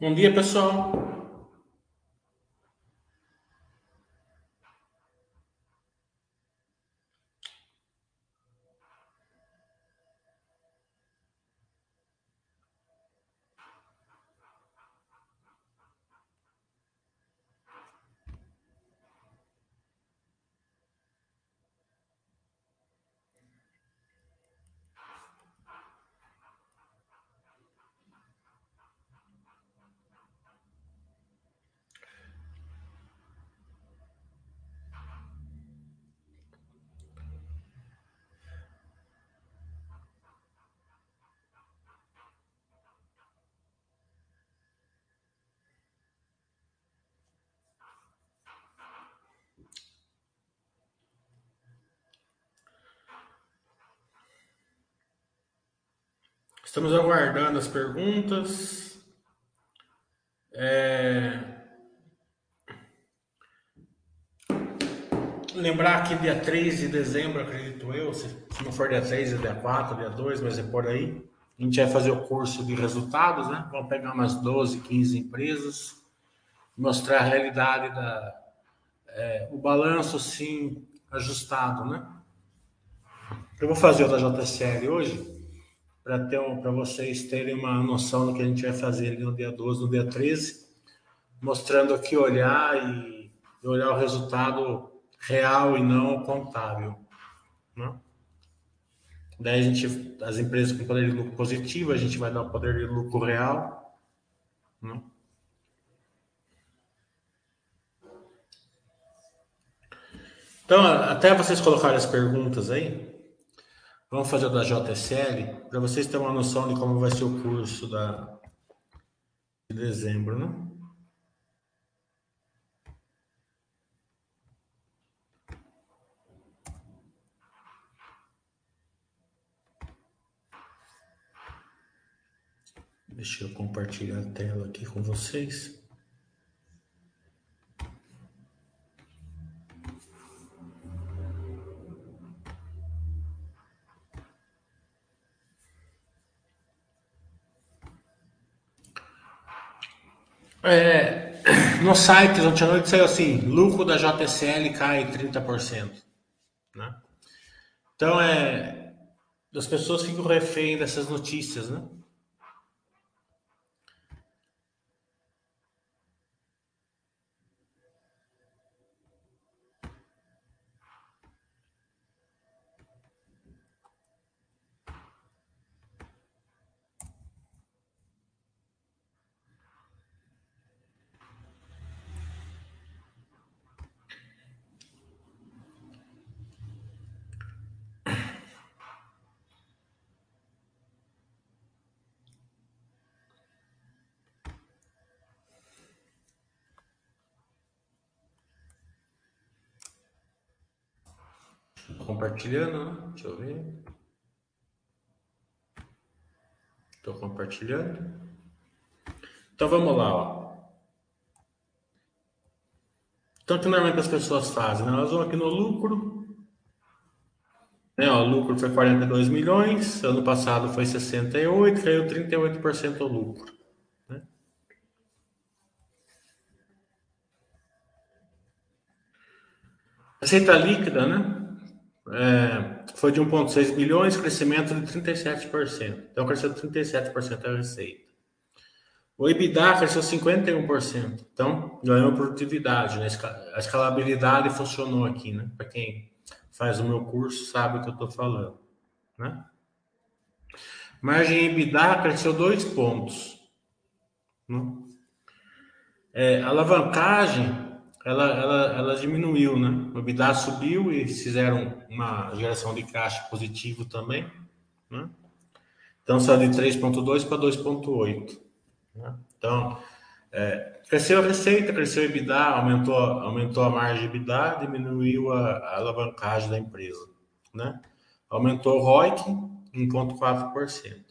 Bom dia, pessoal. Estamos aguardando as perguntas. É... Lembrar que dia 3 de dezembro, acredito eu, se não for dia 3, é dia 4, dia 2, mas é por aí. A gente vai fazer o curso de resultados, né? Vamos pegar umas 12, 15 empresas, mostrar a realidade da. É, o balanço, sim, ajustado, né? Eu vou fazer o da JCL hoje para um, vocês terem uma noção do que a gente vai fazer no dia 12, no dia 13, mostrando aqui olhar e, e olhar o resultado real e não contábil. Né? Daí a gente, as empresas com poder de lucro positivo, a gente vai dar o poder de lucro real. Né? Então, até vocês colocarem as perguntas aí, Vamos fazer o da JSL, para vocês terem uma noção de como vai ser o curso da, de dezembro, né? Deixa eu compartilhar a tela aqui com vocês. É, no site, ontem à noite saiu assim: lucro da JSL cai 30%. Né? Então, é, as pessoas ficam refém dessas notícias, né? Compartilhando, né? Deixa eu ver. Estou compartilhando. Então vamos lá, ó. Então, o que normalmente as pessoas fazem? Né? Elas vão aqui no lucro. Né, ó, o lucro foi 42 milhões, ano passado foi 68, caiu 38% o lucro. Né? Receita líquida, né? É, foi de 1,6 bilhões, crescimento de 37%. Então, cresceu 37% a receita. O EBITDA cresceu 51%. Então, ganhou produtividade. Né? A escalabilidade funcionou aqui, né? Para quem faz o meu curso sabe o que eu estou falando. Né? Margem EBITDA cresceu dois pontos. Né? É, alavancagem ela, ela, ela diminuiu, né? O EBITDA subiu e fizeram uma geração de caixa positivo também, né? Então saiu de 3,2 para 2,8. Né? Então, é, cresceu a receita, cresceu o EBITDA, aumentou, aumentou a margem de EBITDA, diminuiu a, a alavancagem da empresa, né? Aumentou o ROIC 1,4%.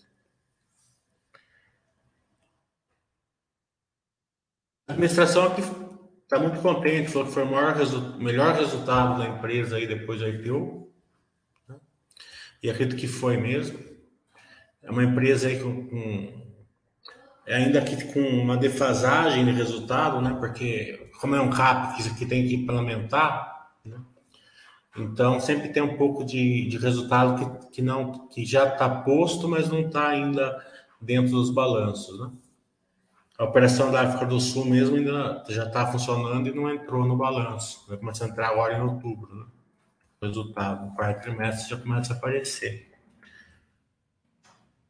A administração aqui está muito contente, falou que foi o maior resu melhor resultado da empresa aí depois do IPO. Né? E acredito que foi mesmo. É uma empresa aí com, com ainda que com uma defasagem de resultado, né? Porque como é um CAP que, que tem que implementar, né? então sempre tem um pouco de, de resultado que, que não que já está posto, mas não está ainda dentro dos balanços, né? A operação da África do Sul mesmo ainda já está funcionando e não entrou no balanço. Vai começar a entrar agora em outubro. Né? O resultado no quarto trimestre já começa a aparecer.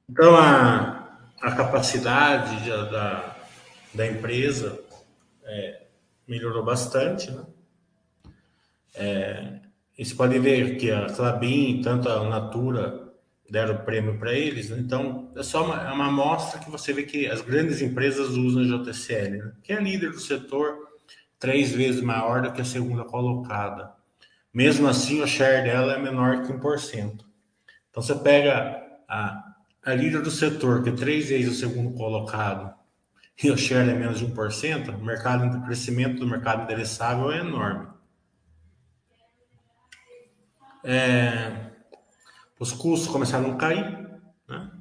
Então, a, a capacidade de, da, da empresa é, melhorou bastante. Né? É, e você pode ver que a Clabin, tanto a Natura, deram prêmio para eles. Né? Então, é só uma, é uma amostra que você vê que as grandes empresas usam a JCL, né? que é líder do setor, três vezes maior do que a segunda colocada. Mesmo assim, o share dela é menor que 1%. Então, você pega a, a líder do setor, que é três vezes o segundo colocado, e o share é menos de 1%, o mercado de crescimento do mercado endereçável é enorme. É, os custos começaram a cair. Né?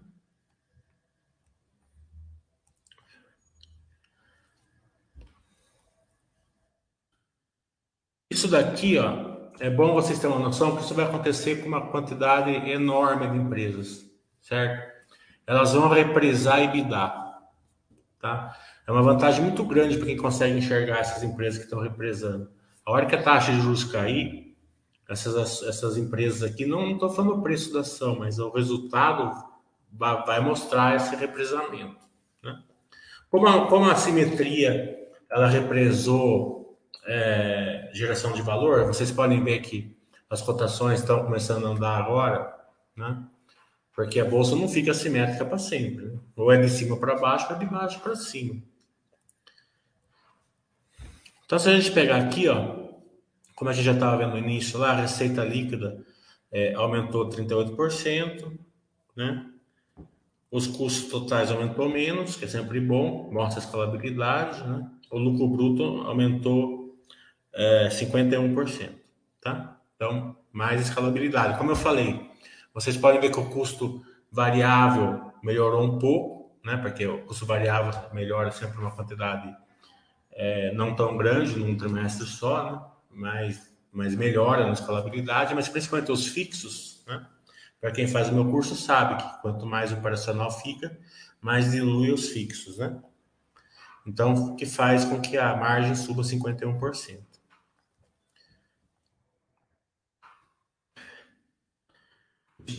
Isso daqui, ó, é bom vocês terem uma noção que isso vai acontecer com uma quantidade enorme de empresas, certo? Elas vão represar e bidar, tá? É uma vantagem muito grande para quem consegue enxergar essas empresas que estão represando. A hora que a taxa de juros cair, essas, essas empresas aqui, não estou falando o preço da ação, mas o resultado vai, mostrar esse represamento. Né? Como, a, como a simetria ela represou é, geração de valor, vocês podem ver que as cotações estão começando a andar agora, né? porque a bolsa não fica simétrica para sempre. Né? Ou é de cima para baixo, ou é de baixo para cima. Então, se a gente pegar aqui, ó, como a gente já estava vendo no início lá, a receita líquida é, aumentou 38%, né? Os custos totais aumentou menos, que é sempre bom, mostra a escalabilidade, né? O lucro bruto aumentou é, 51%, tá? Então, mais escalabilidade. Como eu falei, vocês podem ver que o custo variável melhorou um pouco, né? Porque o custo variável melhora sempre uma quantidade é, não tão grande num trimestre só, né? Mais, mais melhora na escalabilidade, mas principalmente os fixos, né? Para quem faz o meu curso sabe que quanto mais operacional fica, mais dilui os fixos, né? Então, que faz com que a margem suba 51%.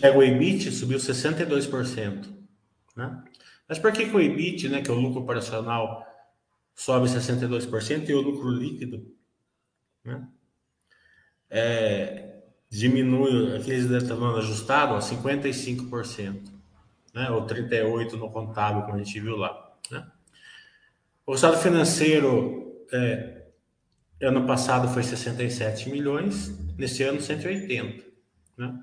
Pega o EBIT, subiu 62%. Né? Mas por que, que o EBIT, né, que é o lucro operacional, sobe 62% e o lucro líquido né? É, diminui aqueles detalhando ajustado a 55%, né? ou 38% no contábil, como a gente viu lá. Né? O estado financeiro, é, ano passado foi 67 milhões, nesse ano 180. Né?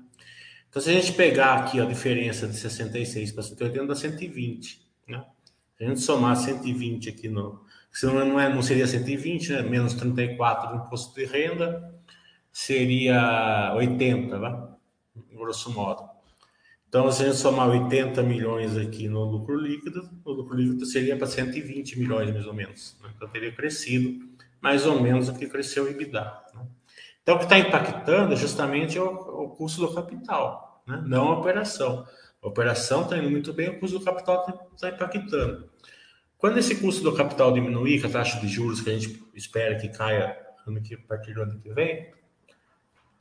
Então, se a gente pegar aqui a diferença de 66 para 180, dá 120. Né? Se a gente somar 120 aqui no, se não, é, não seria 120, né? menos 34 do imposto de renda, seria 80, né? grosso modo. Então, se a gente somar 80 milhões aqui no lucro líquido, o lucro líquido seria para 120 milhões, mais ou menos. Né? Então, teria crescido mais ou menos o que cresceu o EBITDA. Né? Então, o que está impactando é justamente o, o, custo do capital, né? não a operação. A operação está indo muito bem, o custo do capital está tá impactando. Quando esse custo do capital diminuir, com a taxa de juros que a gente espera que caia que, a partir do ano que vem,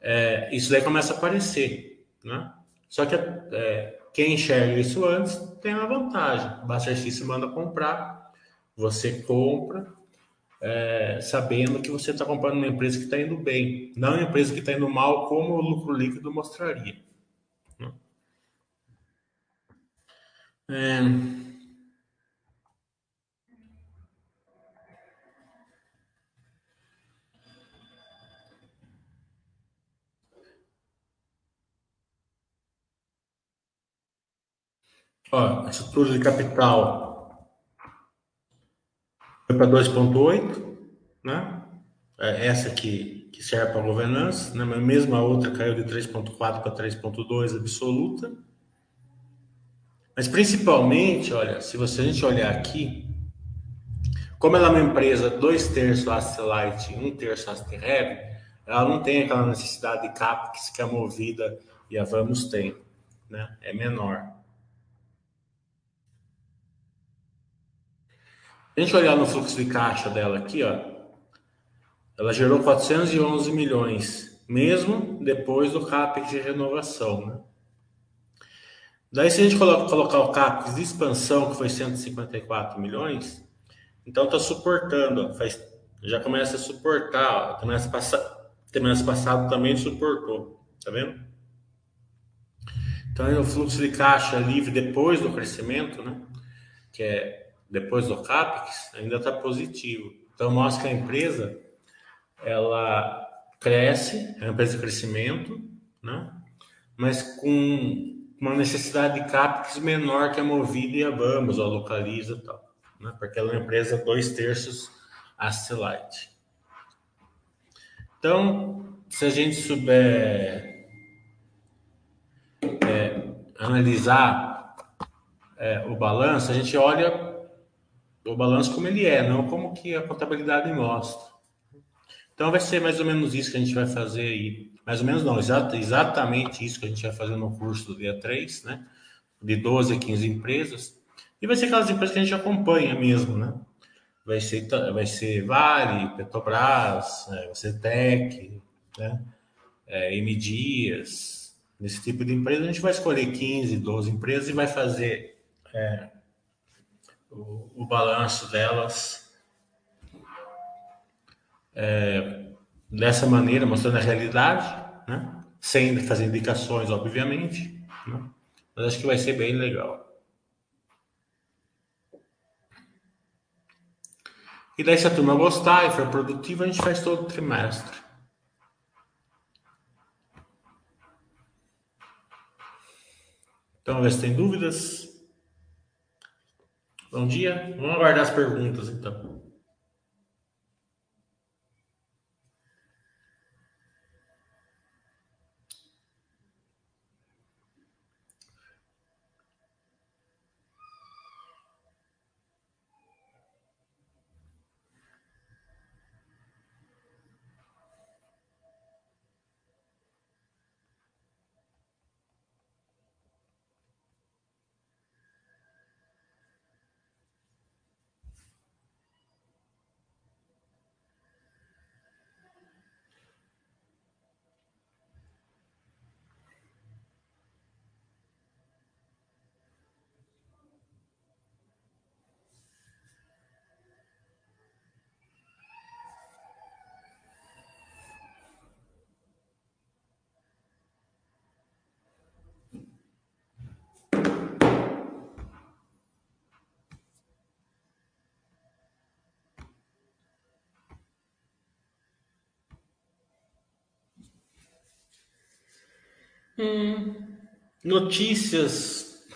é, isso daí começa a aparecer. Né? Só que é, quem enxerga isso antes tem uma vantagem. O Baster se manda comprar, você compra, é, sabendo que você está comprando uma empresa que está indo bem, não uma empresa que está indo mal, como o lucro líquido mostraria. Né? É, Ó, estrutura de capital foi para 2,8, né? É essa que, que serve para governança, né? mas mesmo a outra caiu de 3,4 para 3,2 absoluta. Mas principalmente, olha, se você a gente olhar aqui, como ela é uma empresa dois terços asset light, um terço asset heavy, ela não tem aquela necessidade de capex que a Movida e a Vamos tem, né? É menor. A gente olhar no fluxo de caixa dela aqui, ó, ela gerou 411 milhões, mesmo depois do CAPEX de renovação, né? Daí, se a gente coloca, colocar o CAPEX de expansão, que foi 154 milhões, então está suportando, ó, faz, já começa a suportar, ó, trimestre, passa, trimestre passado também suportou, tá vendo? Então, o fluxo de caixa livre depois do crescimento, né? Que é depois do CAPEX, ainda está positivo. Então, mostra que a empresa ela cresce, é uma empresa de crescimento, né? mas com uma necessidade de CAPEX menor que a Movida e a Vamos, a Localiza e tal, né? porque ela é uma empresa dois terços asset. Então, se a gente souber é, analisar é, o balanço, a gente olha o balanço como ele é, não como que a contabilidade mostra. Então vai ser mais ou menos isso que a gente vai fazer aí. Mais ou menos não, exatamente isso que a gente vai fazer no curso do dia 3, né? De 12 a 15 empresas. E vai ser aquelas empresas que a gente acompanha mesmo, né? Vai ser, vai ser Vale, Petrobras, é, vai né? É, M Dias, nesse tipo de empresa a gente vai escolher 15, 12 empresas e vai fazer é, o, o balanço delas é, dessa maneira, mostrando a realidade, né? sem fazer indicações, obviamente, né? mas acho que vai ser bem legal. E daí, se a turma gostar e for produtiva, a gente faz todo trimestre. Então, vamos ver se tem dúvidas. Bom dia. Vamos aguardar as perguntas, então. Hum, notícias.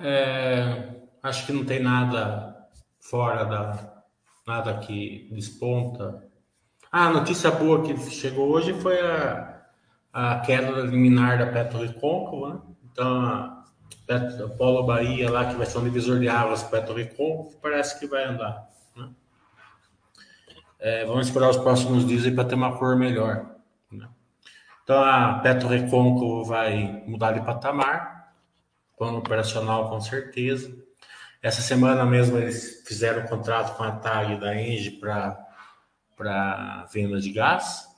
É, acho que não tem nada fora da. Nada que desponta. Ah, notícia boa que chegou hoje foi a, a queda liminar da Petro Recôncavo, né? Então, a, Petro, Polo Bahia lá, que vai ser um divisor de águas Petro Recôncavo, parece que vai andar. Né? É, vamos esperar os próximos dias para ter uma cor melhor. Então a Petro Recôncavo vai mudar de patamar, plano operacional com certeza. Essa semana mesmo eles fizeram um contrato com a TAG da Engie para venda de gás,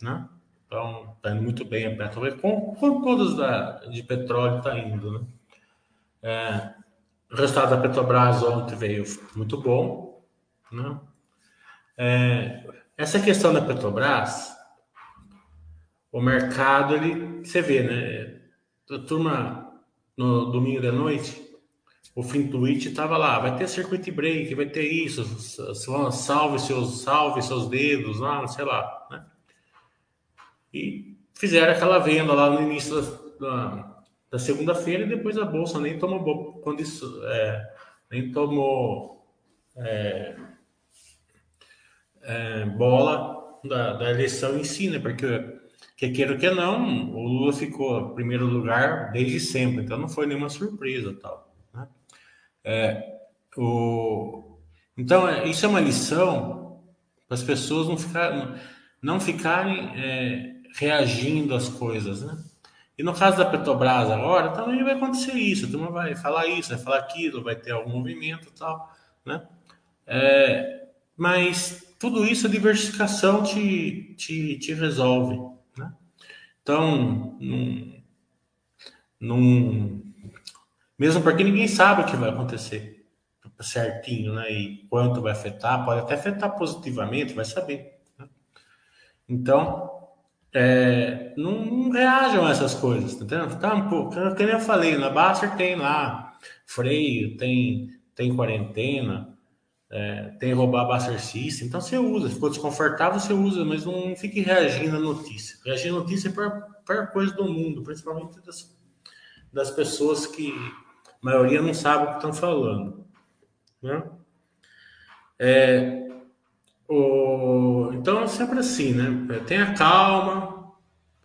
né? Então está indo muito bem a Petro Recôncavo, como todas da, de petróleo está indo, né? É, o resultado da Petrobras ontem veio muito bom, né? É, essa questão da Petrobras o mercado, ele, você vê, né? A turma, no domingo da noite, o Fintuit estava lá, vai ter circuit break, vai ter isso, salve seus, salve seus dedos, lá, sei lá, né? E fizeram aquela venda lá no início da, da, da segunda-feira e depois a bolsa nem tomou condição, é, nem tomou é, é, bola da, da eleição em si, né? Porque que queira que não, o Lula ficou em primeiro lugar desde sempre, então não foi nenhuma surpresa tal. Né? É, o, então, é, isso é uma lição para as pessoas não, não ficarem é, reagindo às coisas, né? E no caso da Petrobras agora, também vai acontecer isso, a turma vai falar isso, vai falar aquilo, vai ter algum movimento e tal, né? É, mas tudo isso a diversificação te, te, te resolve? Então, num, num, mesmo porque ninguém sabe o que vai acontecer certinho, né? E quanto vai afetar, pode até afetar positivamente, vai saber. Né? Então, é, não, não, reajam a essas coisas, tá entendendo? Tá um pouco, como eu falei, na Baster tem lá freio, tem, tem quarentena, é, tem roubar Baster System, então você usa, ficou desconfortável, você usa, mas não fique reagindo à notícia. Reagir à notícia é a pior coisa do mundo, principalmente das, das pessoas que a maioria não sabe o que estão falando. Né? É, o, então, é sempre assim, né? É, tenha calma,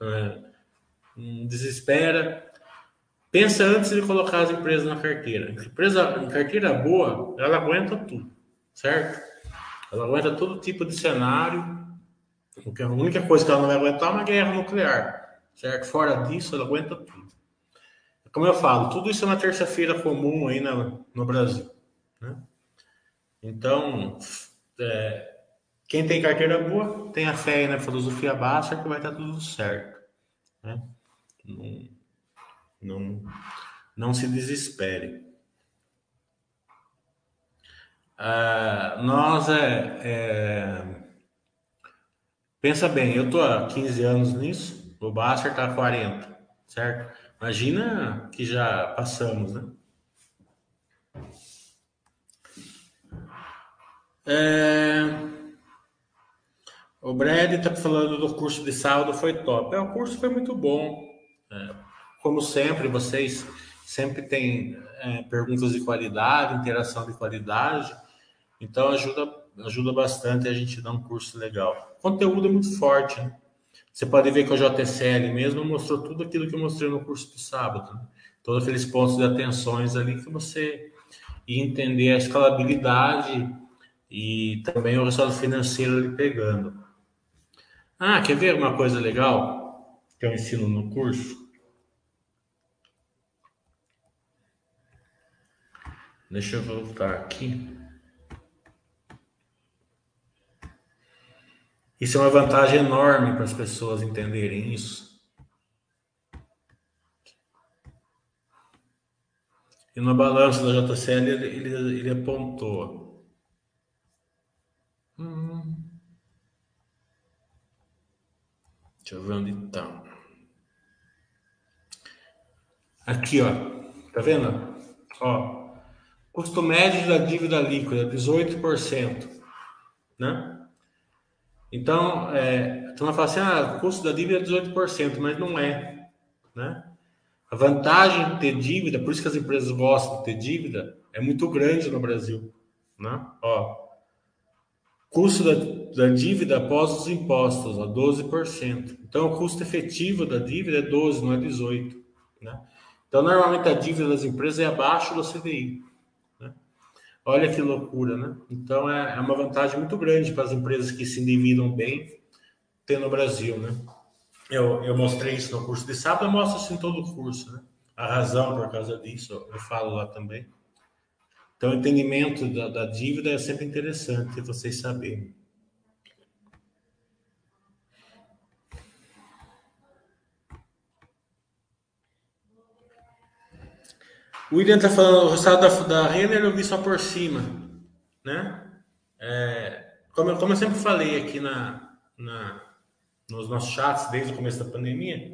é, desespera. Pensa antes de colocar as empresas na carteira. Empresa em carteira boa, ela aguenta tudo, certo? Ela aguenta todo tipo de cenário. A única coisa que ela não vai aguentar é uma guerra nuclear, certo? Fora disso, ela aguenta tudo. Como eu falo, tudo isso é uma terça-feira comum aí no, no Brasil. Né? Então, é, quem tem carteira boa, tem a fé na filosofia baixa que vai estar tudo certo. Né? Não, não, não se desespere. Ah, nós é, é, Pensa bem, eu estou há 15 anos nisso, o Basser está há 40, certo? Imagina que já passamos, né? É... O Brad está falando do curso de saldo, foi top. É, o curso foi muito bom. É, como sempre, vocês sempre têm é, perguntas de qualidade, interação de qualidade. Então ajuda, ajuda bastante a gente dar um curso legal. O conteúdo é muito forte. Né? Você pode ver que o JCL mesmo mostrou tudo aquilo que eu mostrei no curso de sábado. Né? Todos aqueles pontos de atenções ali que você ia entender a escalabilidade e também o resultado financeiro ali pegando. Ah, quer ver uma coisa legal que eu ensino no curso? Deixa eu voltar aqui. Isso é uma vantagem enorme para as pessoas entenderem isso. E no balanço da JCL ele, ele, ele apontou. Hum. Deixa eu ver onde está. Aqui, ó. Tá vendo? Ó. Custo médio da dívida líquida, 18%. Né? Então, é, então ela fala assim, ah, o custo da dívida é 18%, mas não é. Né? A vantagem de ter dívida, por isso que as empresas gostam de ter dívida, é muito grande no Brasil. Né? Ó, Custo da, da dívida após os impostos, a 12%. Então, o custo efetivo da dívida é 12%, não é 18%. Né? Então, normalmente a dívida das empresas é abaixo do CDI. Olha que loucura, né? Então, é, é uma vantagem muito grande para as empresas que se endividam bem ter no Brasil, né? Eu, eu mostrei isso no curso de sábado, eu mostro isso em todo o curso, né? A razão por causa disso, eu falo lá também. Então, o entendimento da, da dívida é sempre interessante vocês saberem. O William está falando, o resultado da, da Renner eu vi só por cima, né? É, como, eu, como eu sempre falei aqui na, na, nos nossos chats desde o começo da pandemia,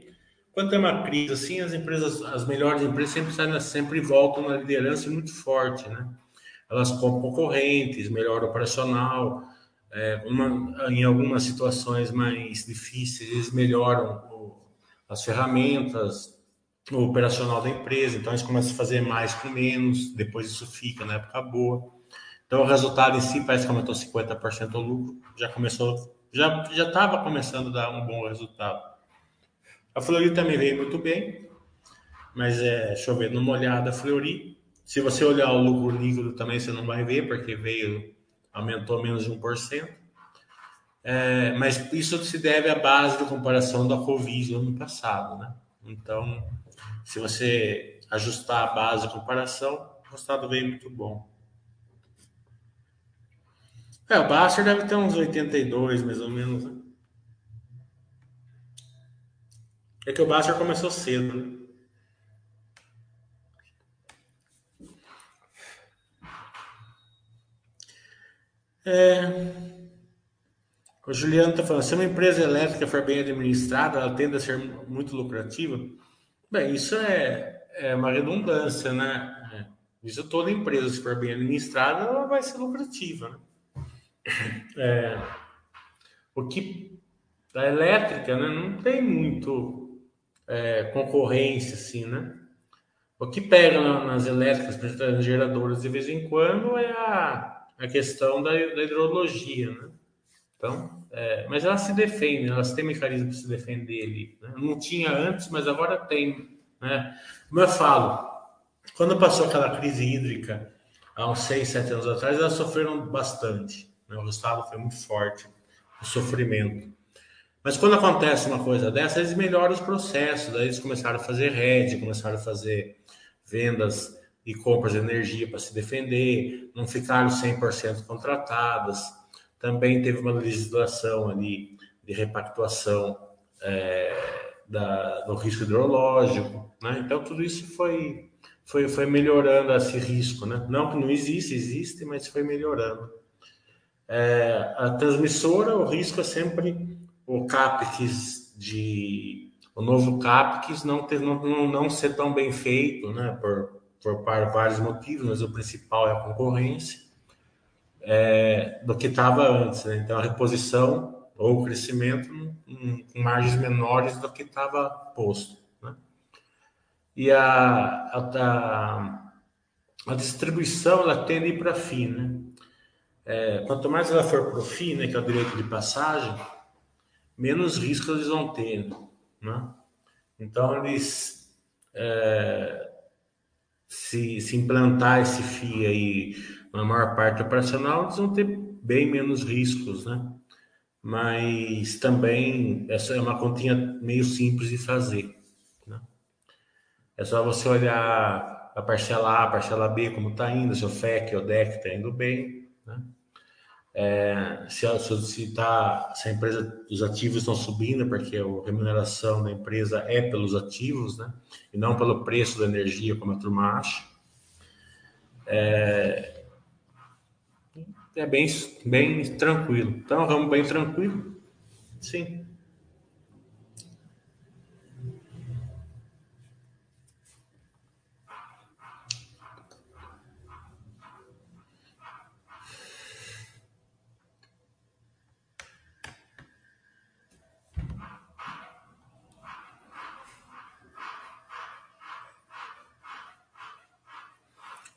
quando tem uma crise assim, as empresas, as melhores empresas sempre, sempre voltam na liderança muito forte, né? Elas compram concorrentes, melhor operacional, é, uma, em algumas situações mais difíceis, eles melhoram as ferramentas, operacional da empresa, então eles começam a fazer mais com menos, depois isso fica na época boa. Então o resultado em si parece que aumentou 50% o lucro, já começou, já já estava começando a dar um bom resultado. A Fleury também veio muito bem, mas é chovendo uma olhada a Fleury. Se você olhar o lucro líquido também, você não vai ver, porque veio, aumentou menos de 1%. É, mas isso se deve à base de comparação da Covid no ano passado, né? Então, se você ajustar a base de comparação, o resultado veio muito bom. É, o Baster deve ter uns 82, mais ou menos, né? É que o Baster começou cedo, né? É... O Juliano está falando, se uma empresa elétrica for bem administrada, ela tende a ser muito lucrativa. Bem, isso é, é uma redundância, né? É. Isso toda empresa, se for bem administrada, ela vai ser lucrativa, né? É, o que da elétrica, né, não tem muito é, concorrência, assim, né? O que pega nas elétricas, nas geradoras de vez em quando, é a, a questão da, da hidrologia, né? Então, é, mas elas se defendem, elas têm mecanismo para se defender ali. Né? Não tinha antes, mas agora tem. Né? Como eu falo, quando passou aquela crise hídrica, há uns 6, 7 anos atrás, elas sofreram bastante. Né? O resultado foi muito forte, o sofrimento. Mas quando acontece uma coisa dessa, eles melhoram os processos. Daí eles começaram a fazer rede, começaram a fazer vendas e compras de energia para se defender, não ficaram 100% contratadas. Também teve uma legislação ali de repactuação é, da, do risco hidrológico. Né? Então, tudo isso foi, foi, foi melhorando esse risco. Né? Não que não existe, existe, mas foi melhorando. É, a transmissora, o risco é sempre o CAPEX de o novo CAPEX não, ter, não, não, não ser tão bem feito, né, por, por, por vários motivos, mas o principal é a concorrência, é, do que estava antes. Né? Então, a reposição ou o crescimento com margens menores do que estava posto. Né? E a, a, a, distribuição ela tende a ir para fim, né? é, quanto mais ela for para o FII, né, que é o direito de passagem, menos risco eles vão ter. Né? Então, eles, é, se, se implantar esse FII aí na maior parte operacional, eles vão ter bem menos riscos, né? Mas também essa é uma continha meio simples de fazer. Né? É só você olhar a parcela A, a parcela B, como está indo, se o FEC, o DEC está indo bem, né? É, se, se, tá, se a empresa, os ativos estão subindo, porque a remuneração da empresa é pelos ativos, né? E não pelo preço da energia, como a turma acha. É, é bem, bem tranquilo. Então, vamos bem tranquilo. Sim.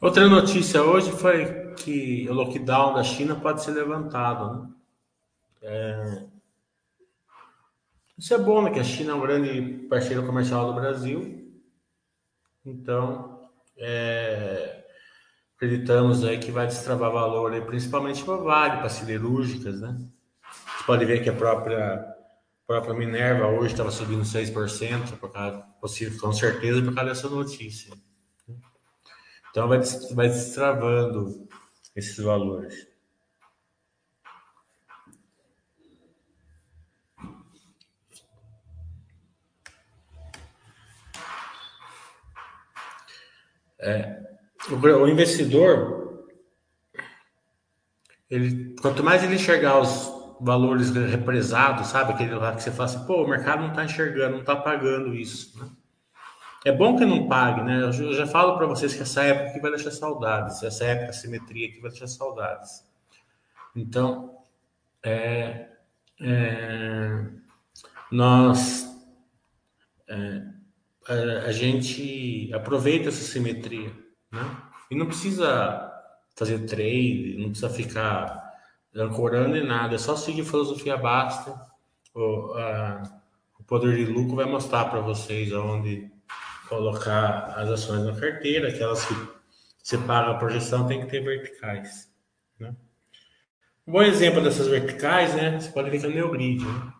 Outra notícia hoje foi que o lockdown da China pode ser levantado. Né? É... Isso é bom, né? Que a China é um grande parceiro comercial do Brasil. Então, é... acreditamos aí que vai destravar valor, principalmente para Vale, para siderúrgicas, né? Você pode ver que a própria, a própria Minerva hoje estava subindo 6%, por causa, possível, com certeza por causa dessa notícia. Então vai, vai destravando esses valores. É, o, investidor, ele, quanto mais ele enxergar os valores represados, sabe? Aquele lá que você fala assim, pô, o mercado não está enxergando, não está pagando isso. Né? É bom que não pague, né? Eu já falo para vocês que essa época aqui vai deixar saudades, essa época, a simetria aqui vai deixar saudades. Então, é, é, nós, é, a, a, gente aproveita essa simetria, né? E não precisa fazer trade, não precisa ficar ancorando em nada, é só seguir filosofia basta, o, a, o poder de lucro vai mostrar para vocês onde colocar as ações na carteira, aquelas que paga a projeção tem que ter verticais. Né? Um bom exemplo dessas verticais, né? Você pode ver que é a Neogrid. Né?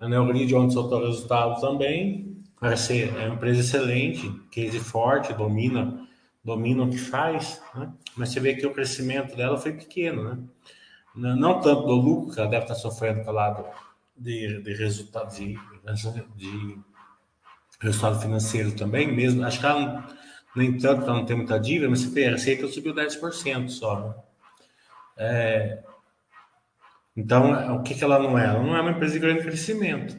A Neogrid, onde soltou resultados também, ser é uma empresa excelente, case forte, domina, domina o que faz, né? Mas você vê que o crescimento dela foi pequeno, né? Não, não tanto do lucro, que ela deve estar sofrendo pelo lado de, de resultado de, de resultado financeiro também, mesmo. Acho que ela, nem tanto, ela não tem muita dívida, mas você vê, a receita subiu 10% só. Né? É, então, o que, que ela não é? Ela não é uma empresa de grande crescimento,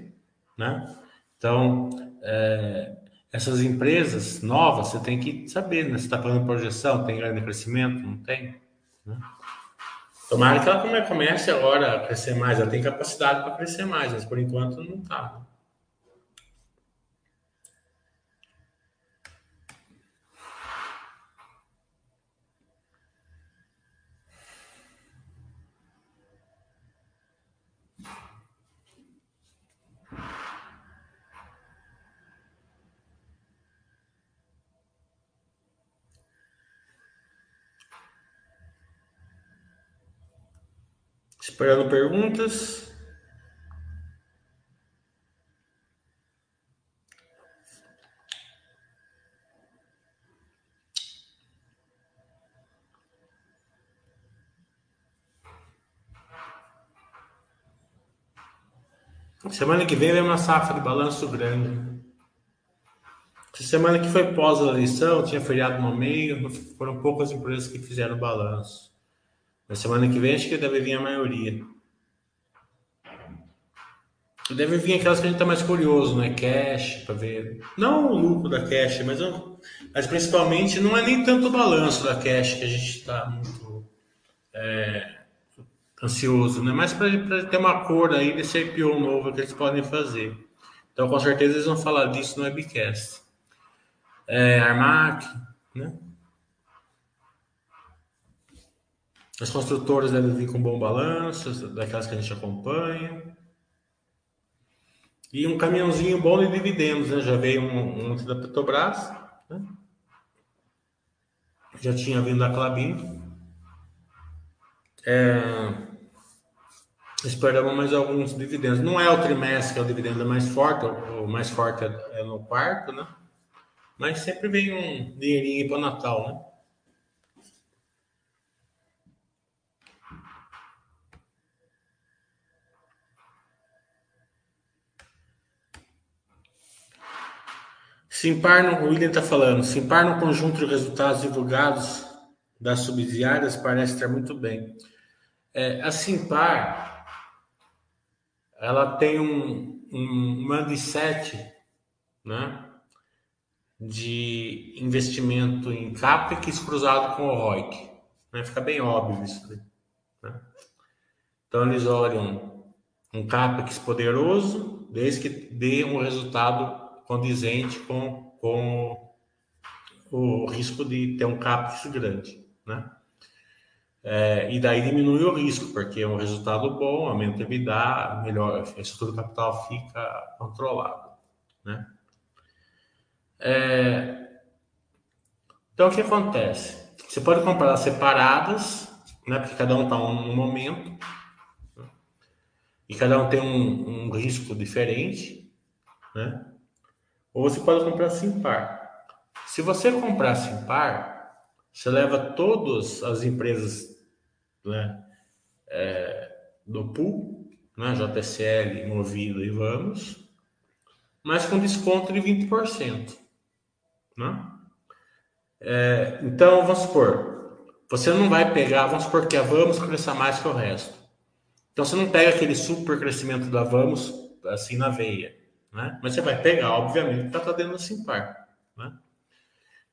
né? Então, é, essas empresas novas, você tem que saber, né? Você está fazendo projeção, tem grande crescimento? Não tem? Né? Tomara que ela comece agora a crescer mais, ela tem capacidade para crescer mais, mas por enquanto não está. Esperando perguntas. Semana que vem vem uma safra de balanço grande. Semana que foi pós a eleição, tinha feriado no meio, foram poucas empresas que fizeram balanço. Na semana que vem acho que deve vir a maioria. Deve vir aquelas que a gente tá mais curioso, né? Cash, para ver. Não o lucro da cash, mas, eu, mas principalmente não é nem tanto o balanço da cash que a gente está muito é, ansioso, né? Mas para ter uma cor aí desse IPO novo que eles podem fazer. Então, com certeza, eles vão falar disso no webcast. É, Armac, né? As construtoras devem vir com bom balanço, daquelas que a gente acompanha. E um caminhãozinho bom de dividendos, né? Já veio um, um da Petrobras, né? Já tinha vindo da Clabin. É... Esperamos mais alguns dividendos. Não é o trimestre que é o dividendo mais forte, o mais forte é no quarto, né? Mas sempre vem um dinheirinho para o Natal, né? Simpar no, o William está falando, Simpar no conjunto de resultados divulgados das subsidiárias parece estar muito bem. É, a Simpar, ela tem um, um mindset, né, de investimento em CAPEX cruzado com o ROIC. Né? Fica bem óbvio isso. Né? Então, eles olham um CAPEX poderoso, desde que dê um resultado condizente com, com o risco de ter um CAPEX grande, né? É, e daí diminui o risco, porque é um resultado bom, aumenta o EBITDA, melhor, a estrutura do capital fica controlada, né? É, então, o que acontece? Você pode comprar separadas, né? Porque cada um está num momento, né? e cada um tem um, um risco diferente, né? Ou você pode comprar Simpar. Se você comprar Simpar, você leva todas as empresas né, é, do pool, né, JSL, Movido e Vamos, mas com desconto de 20%. Né? É, então, vamos supor, você não vai pegar, vamos supor que a Vamos cresça mais que o resto. Então, você não pega aquele super crescimento da Vamos assim na veia né? Mas você vai pegar, obviamente, estar tá dentro do Simpar, né?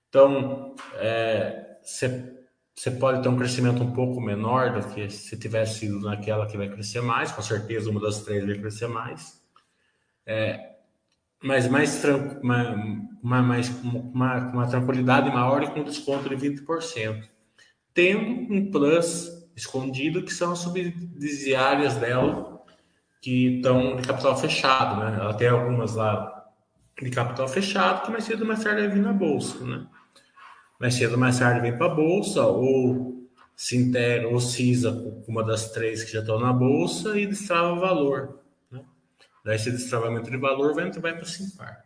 Então, é, você, você pode ter um crescimento um pouco menor do que se tivesse sido naquela que vai crescer mais, com certeza uma das três vai crescer mais. É, mas mais uma, uma, mais, uma, uma tranquilidade maior e com desconto de 20%. Tendo um plus escondido, que são as subsidiárias dela, que estão de capital fechado, né? Ela tem algumas lá de capital fechado que mais cedo ou mais tarde vir na bolsa, né? Mais cedo ou mais tarde vem para a bolsa ou se integra ou cisa uma das três que já estão na bolsa e destrava valor. Né? Daí esse destravamento de valor vai, vai para Simpar.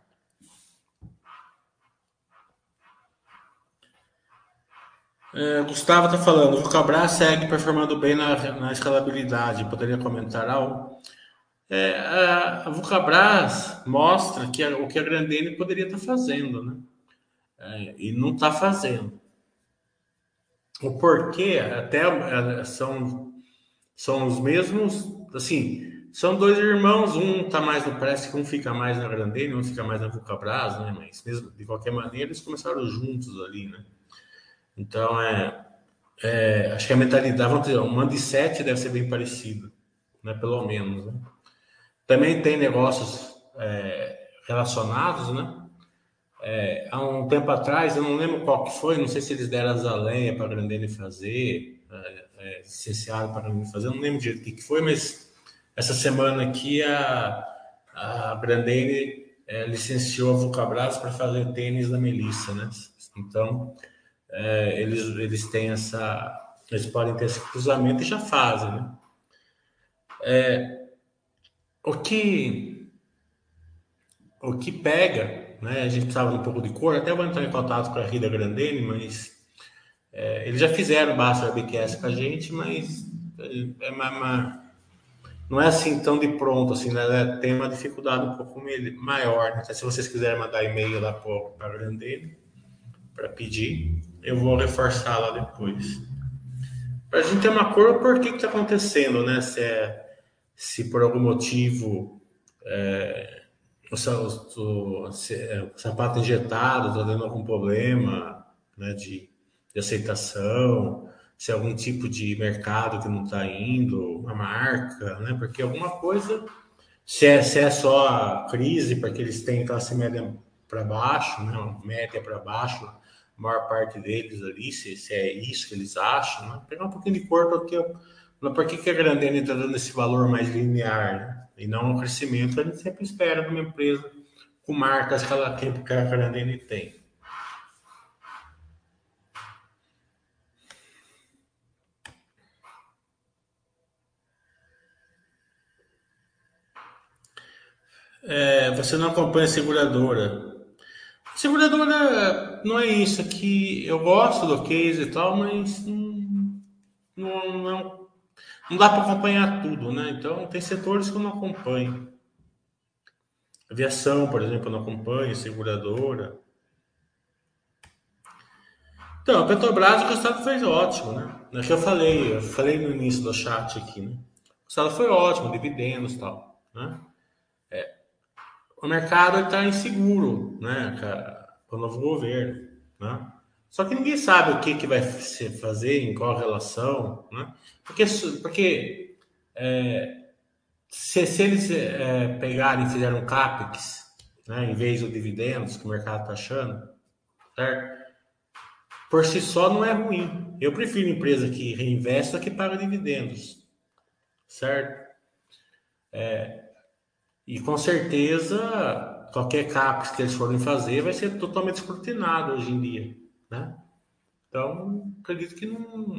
É, Gustavo está falando, o Vocabras segue performando bem na, na escalabilidade. Poderia comentar algo? É, a, Vulcabras mostra que a, o que a Grandene poderia estar tá fazendo, né? É, e não está fazendo. O porquê, até é, são, são os mesmos, assim, são dois irmãos, um está mais no Preste, um fica mais na Grandene, um fica mais na Vulcabras, né? Mas mesmo, de qualquer maneira, eles começaram juntos ali, né? Então, é, é acho que a mentalidade, vamos um de sete deve ser bem parecido, né? Pelo menos, né? Também tem negócios é, relacionados, né? É, há um tempo atrás, eu não lembro qual que foi, não sei se eles deram as lenha para a Grandene fazer, é, é, licenciaram para a Grandene fazer, não lembro direito o que, que foi, mas essa semana aqui a, a Grandene é, licenciou a Vulcabras para fazer tênis da Melissa, né? Então, é, eles, eles têm essa. Eles podem ter esse cruzamento e já fazem, né? É, o que o que pega, né? A gente precisava um pouco de cor, até vou entrar em contato com a Rida Grandene, mas é, eles já fizeram Basta BQS com a gente, mas é, uma, não é assim tão de pronto, assim, né? Tem uma dificuldade um pouco maior. Né? se vocês quiserem mandar e-mail lá para a Grandene para pedir, eu vou reforçar lá depois. Para a gente ter uma cor, por que está acontecendo, né? Se é se por algum motivo é, o, é, o, sapato injetado está dando algum problema né, de, de, aceitação, se é algum tipo de mercado que não está indo, uma marca, né, porque alguma coisa, se é, se é só crise, porque eles têm classe média para baixo, né, média para baixo, a maior parte deles ali, se, se é isso que eles acham, né, pegar um pouquinho de cor, porque eu, mas por que, que a Grandene está dando esse valor mais linear né? e não o crescimento? A gente sempre espera de uma empresa com marcas que, ela, que a Grandene tem. É, você não acompanha a seguradora. A seguradora não é isso aqui. Eu gosto do case e tal, mas não não dá para acompanhar tudo, né? Então, tem setores que eu não acompanho. Aviação, por exemplo, eu não acompanho, seguradora. Então, a Petrobras, o resultado foi ótimo, né? É que eu falei, eu falei no início do chat aqui, né? O resultado foi ótimo, dividendos e tal, né? É, o mercado está inseguro, né, cara, com o novo governo, né? Só que ninguém sabe o que, que vai se fazer, em qual relação, né? Porque, porque é, se, se, eles é, pegarem e fizerem um CAPEX, né, em vez do dividendos que o mercado está achando, certo? Por si só não é ruim. Eu prefiro empresa que reinveste do que paga dividendos, certo? É, e com certeza, qualquer CAPEX que eles forem fazer vai ser totalmente escrutinado hoje em dia. Né? Então, acredito que não,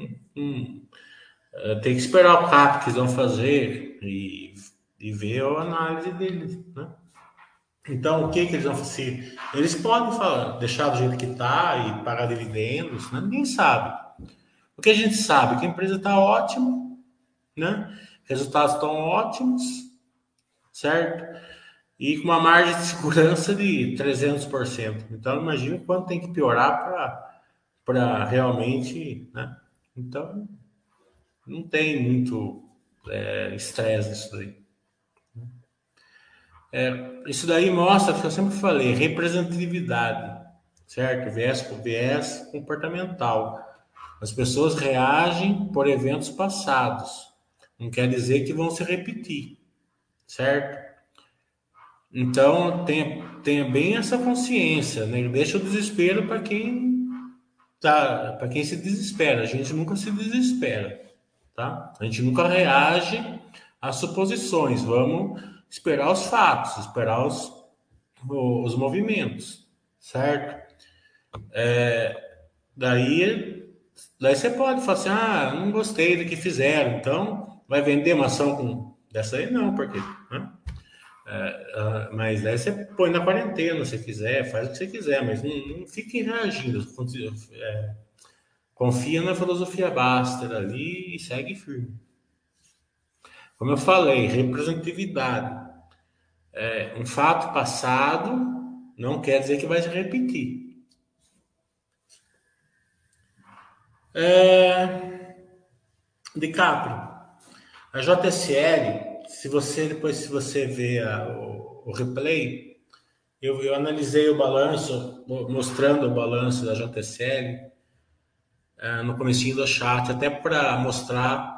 é, tem que esperar o CAP que eles vão fazer e, e ver a análise deles. Né? Então, o que, que eles vão fazer? Eles podem falar, deixar do jeito que está e pagar dividendos, né? ninguém sabe. O que a gente sabe é que a empresa está ótima, né? resultados estão ótimos, certo? E com uma margem de segurança de 300%. Então, imagina quanto tem que piorar para realmente. Né? Então, não tem muito é, estresse isso daí. É, isso daí mostra, que eu sempre falei, representatividade, certo? Viés, viés comportamental. As pessoas reagem por eventos passados. Não quer dizer que vão se repetir, certo? Então, tenha, tenha bem essa consciência, né? Deixa o desespero para quem tá, para quem se desespera. A gente nunca se desespera, tá? A gente nunca reage as suposições, vamos esperar os fatos, esperar os, os movimentos, certo? É, daí, daí você pode falar assim, ah, não gostei do que fizeram, então vai vender uma ação com dessa aí? Não, porque... Né? É, mas daí você põe na quarentena se quiser, faz o que você quiser, mas não, não fique reagindo. É, confia na filosofia Baster ali e segue firme. Como eu falei, representatividade. É, um fato passado não quer dizer que vai se repetir. É, DiCaprio. A JSL se você depois se você vê a, o, o, replay, eu, eu, analisei o balanço, mostrando o balanço da JSL uh, no comecinho do chat, até para mostrar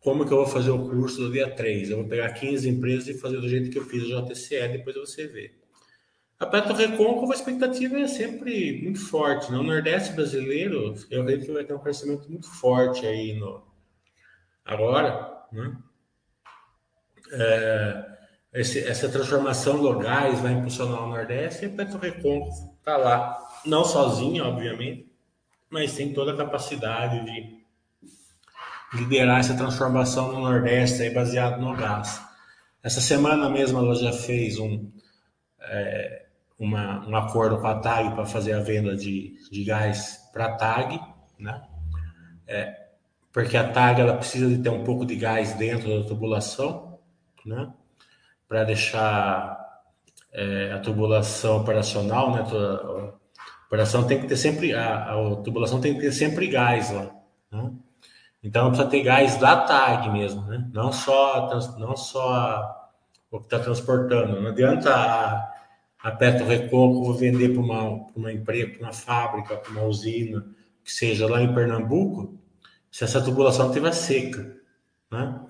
como que eu vou fazer o curso do dia 3. Eu vou pegar 15 empresas e fazer do jeito que eu fiz a JSL, depois você vê. A Petro Recôncavo, a expectativa é sempre muito forte. No Nordeste brasileiro, eu acredito que vai ter um crescimento muito forte aí no agora, né? É, esse, essa transformação do gás vai impulsionar o Nordeste e Petro Recôncavo está lá, não sozinha, obviamente, mas tem toda a capacidade de liderar essa transformação no Nordeste aí baseado no gás. Essa semana mesmo ela já fez um, é, uma, um acordo com a TAG para fazer a venda de, de gás para a TAG, né? É, porque a TAG ela precisa de ter um pouco de gás dentro da tubulação né? Para deixar é, a tubulação operacional, né? A operação tem que ter sempre a, a tubulação tem que ter sempre gás lá, né? Então precisa ter gás da TAG mesmo, né? Não só não só o que está transportando. Não adianta a, a Petro Recôncavo vender para uma, uma empresa, para uma fábrica, para uma usina, que seja lá em Pernambuco, se essa tubulação estiver seca, né?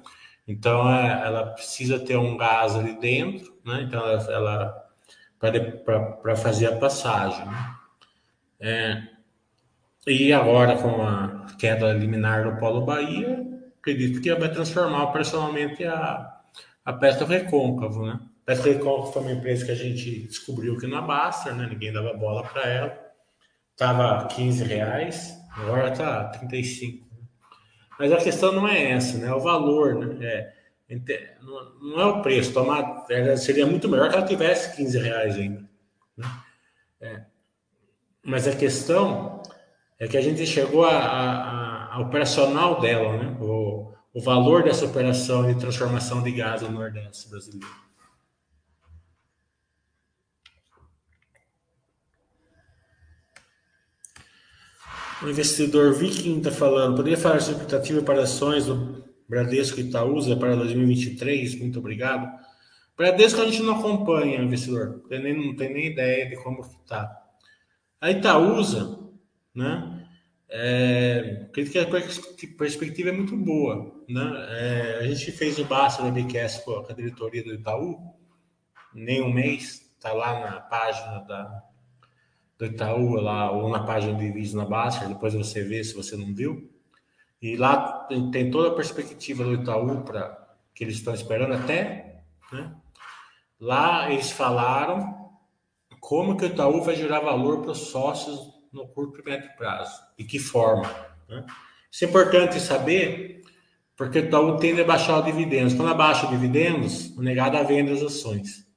Então, é, ela precisa ter um gás ali dentro, né? Então, ela, ela para fazer a passagem. Né? É, e agora, com a queda liminar no Polo Bahia, acredito que vai transformar personalmente a, a Petro Recôncavo, né? Petro Recôncavo foi uma empresa que a gente descobriu que na Baster, né? Ninguém dava bola para ela. Tava 15 reais, agora tá 35. Mas a questão não é essa, né? É o valor, né? É, não é o preço. Tomar, seria muito melhor que ela tivesse 15 reais ainda. Né? É. Mas a questão é que a gente chegou a, a, a operacional dela, né? O, o valor dessa operação de transformação de gás no Nordeste brasileiro. O investidor Viking está falando, poderia falar sobre expectativa para ações do Bradesco e Itaúsa para 2023? Muito obrigado. Bradesco a gente não acompanha, investidor, tem nem, não tem nem ideia de como está. A Itaúsa, né? É, acredito que a perspectiva é muito boa. Né? É, a gente fez o Basta da BQS com a diretoria do Itaú, nem um mês, está lá na página da, do Itaú lá, ou na página de vídeos na Baixa, depois você vê se você não viu. E lá tem, tem toda a perspectiva do Itaú para que eles estão esperando até, né? Lá eles falaram como que o Itaú vai gerar valor para os sócios no curto e médio prazo e que forma. Né? Isso é importante saber, porque o Itaú tende a baixar o dividendos. Quando abaixa o dividendos, o negado vende as ações.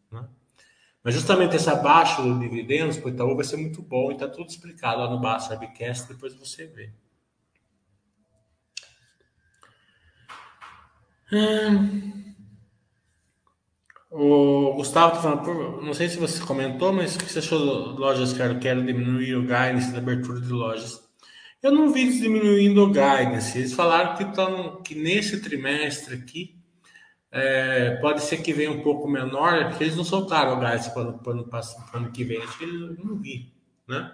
Mas justamente essa baixa do dividendos para o Itaú vai ser muito bom e está tudo explicado lá no Basta Webcast, depois você vê. Hum. O Gustavo está falando, não sei se você comentou, mas o que você achou de lojas que querem diminuir o guidance da abertura de lojas? Eu não vi eles diminuindo o guidance. Eles falaram que, tão, que nesse trimestre aqui é, pode ser que venha um pouco menor, porque eles não soltaram o gás para o ano, que vem, acho que eles não vi, né?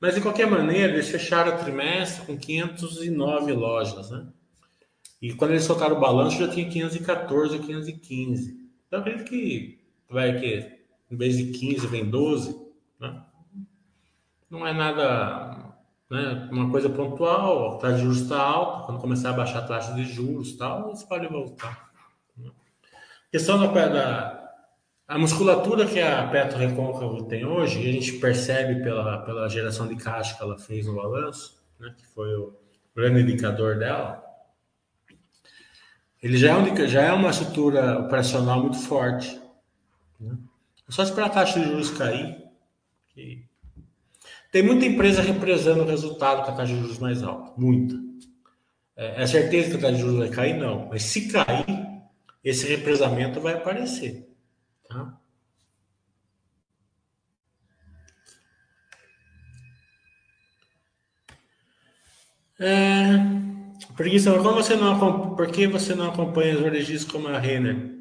Mas de qualquer maneira, eles fecharam o trimestre com 509 lojas, né? E quando eles soltaram o balanço, já tinha 514 ou 515. Então, acredito que vai que em vez de 15 vem 12, né? Não é nada, né? Uma coisa pontual, a taxa de juros está alta, quando começar a baixar a taxa de juros tal, isso pode voltar. Questão da, da a musculatura que a Petro Recôncavo tem hoje, a gente percebe pela, pela geração de caixa que ela fez no balanço, né, que foi o grande indicador dela, ele já é, um, já é uma estrutura operacional muito forte. Né? É só esperar a taxa de juros cair. Que... Tem muita empresa represando o resultado com a taxa de juros mais alta. Muita. É, é certeza que a taxa de juros vai cair? Não. Mas se cair, esse represamento vai aparecer. Tá? É... Preguiça, como você não, por que você não acompanha os varejistas como a Renner?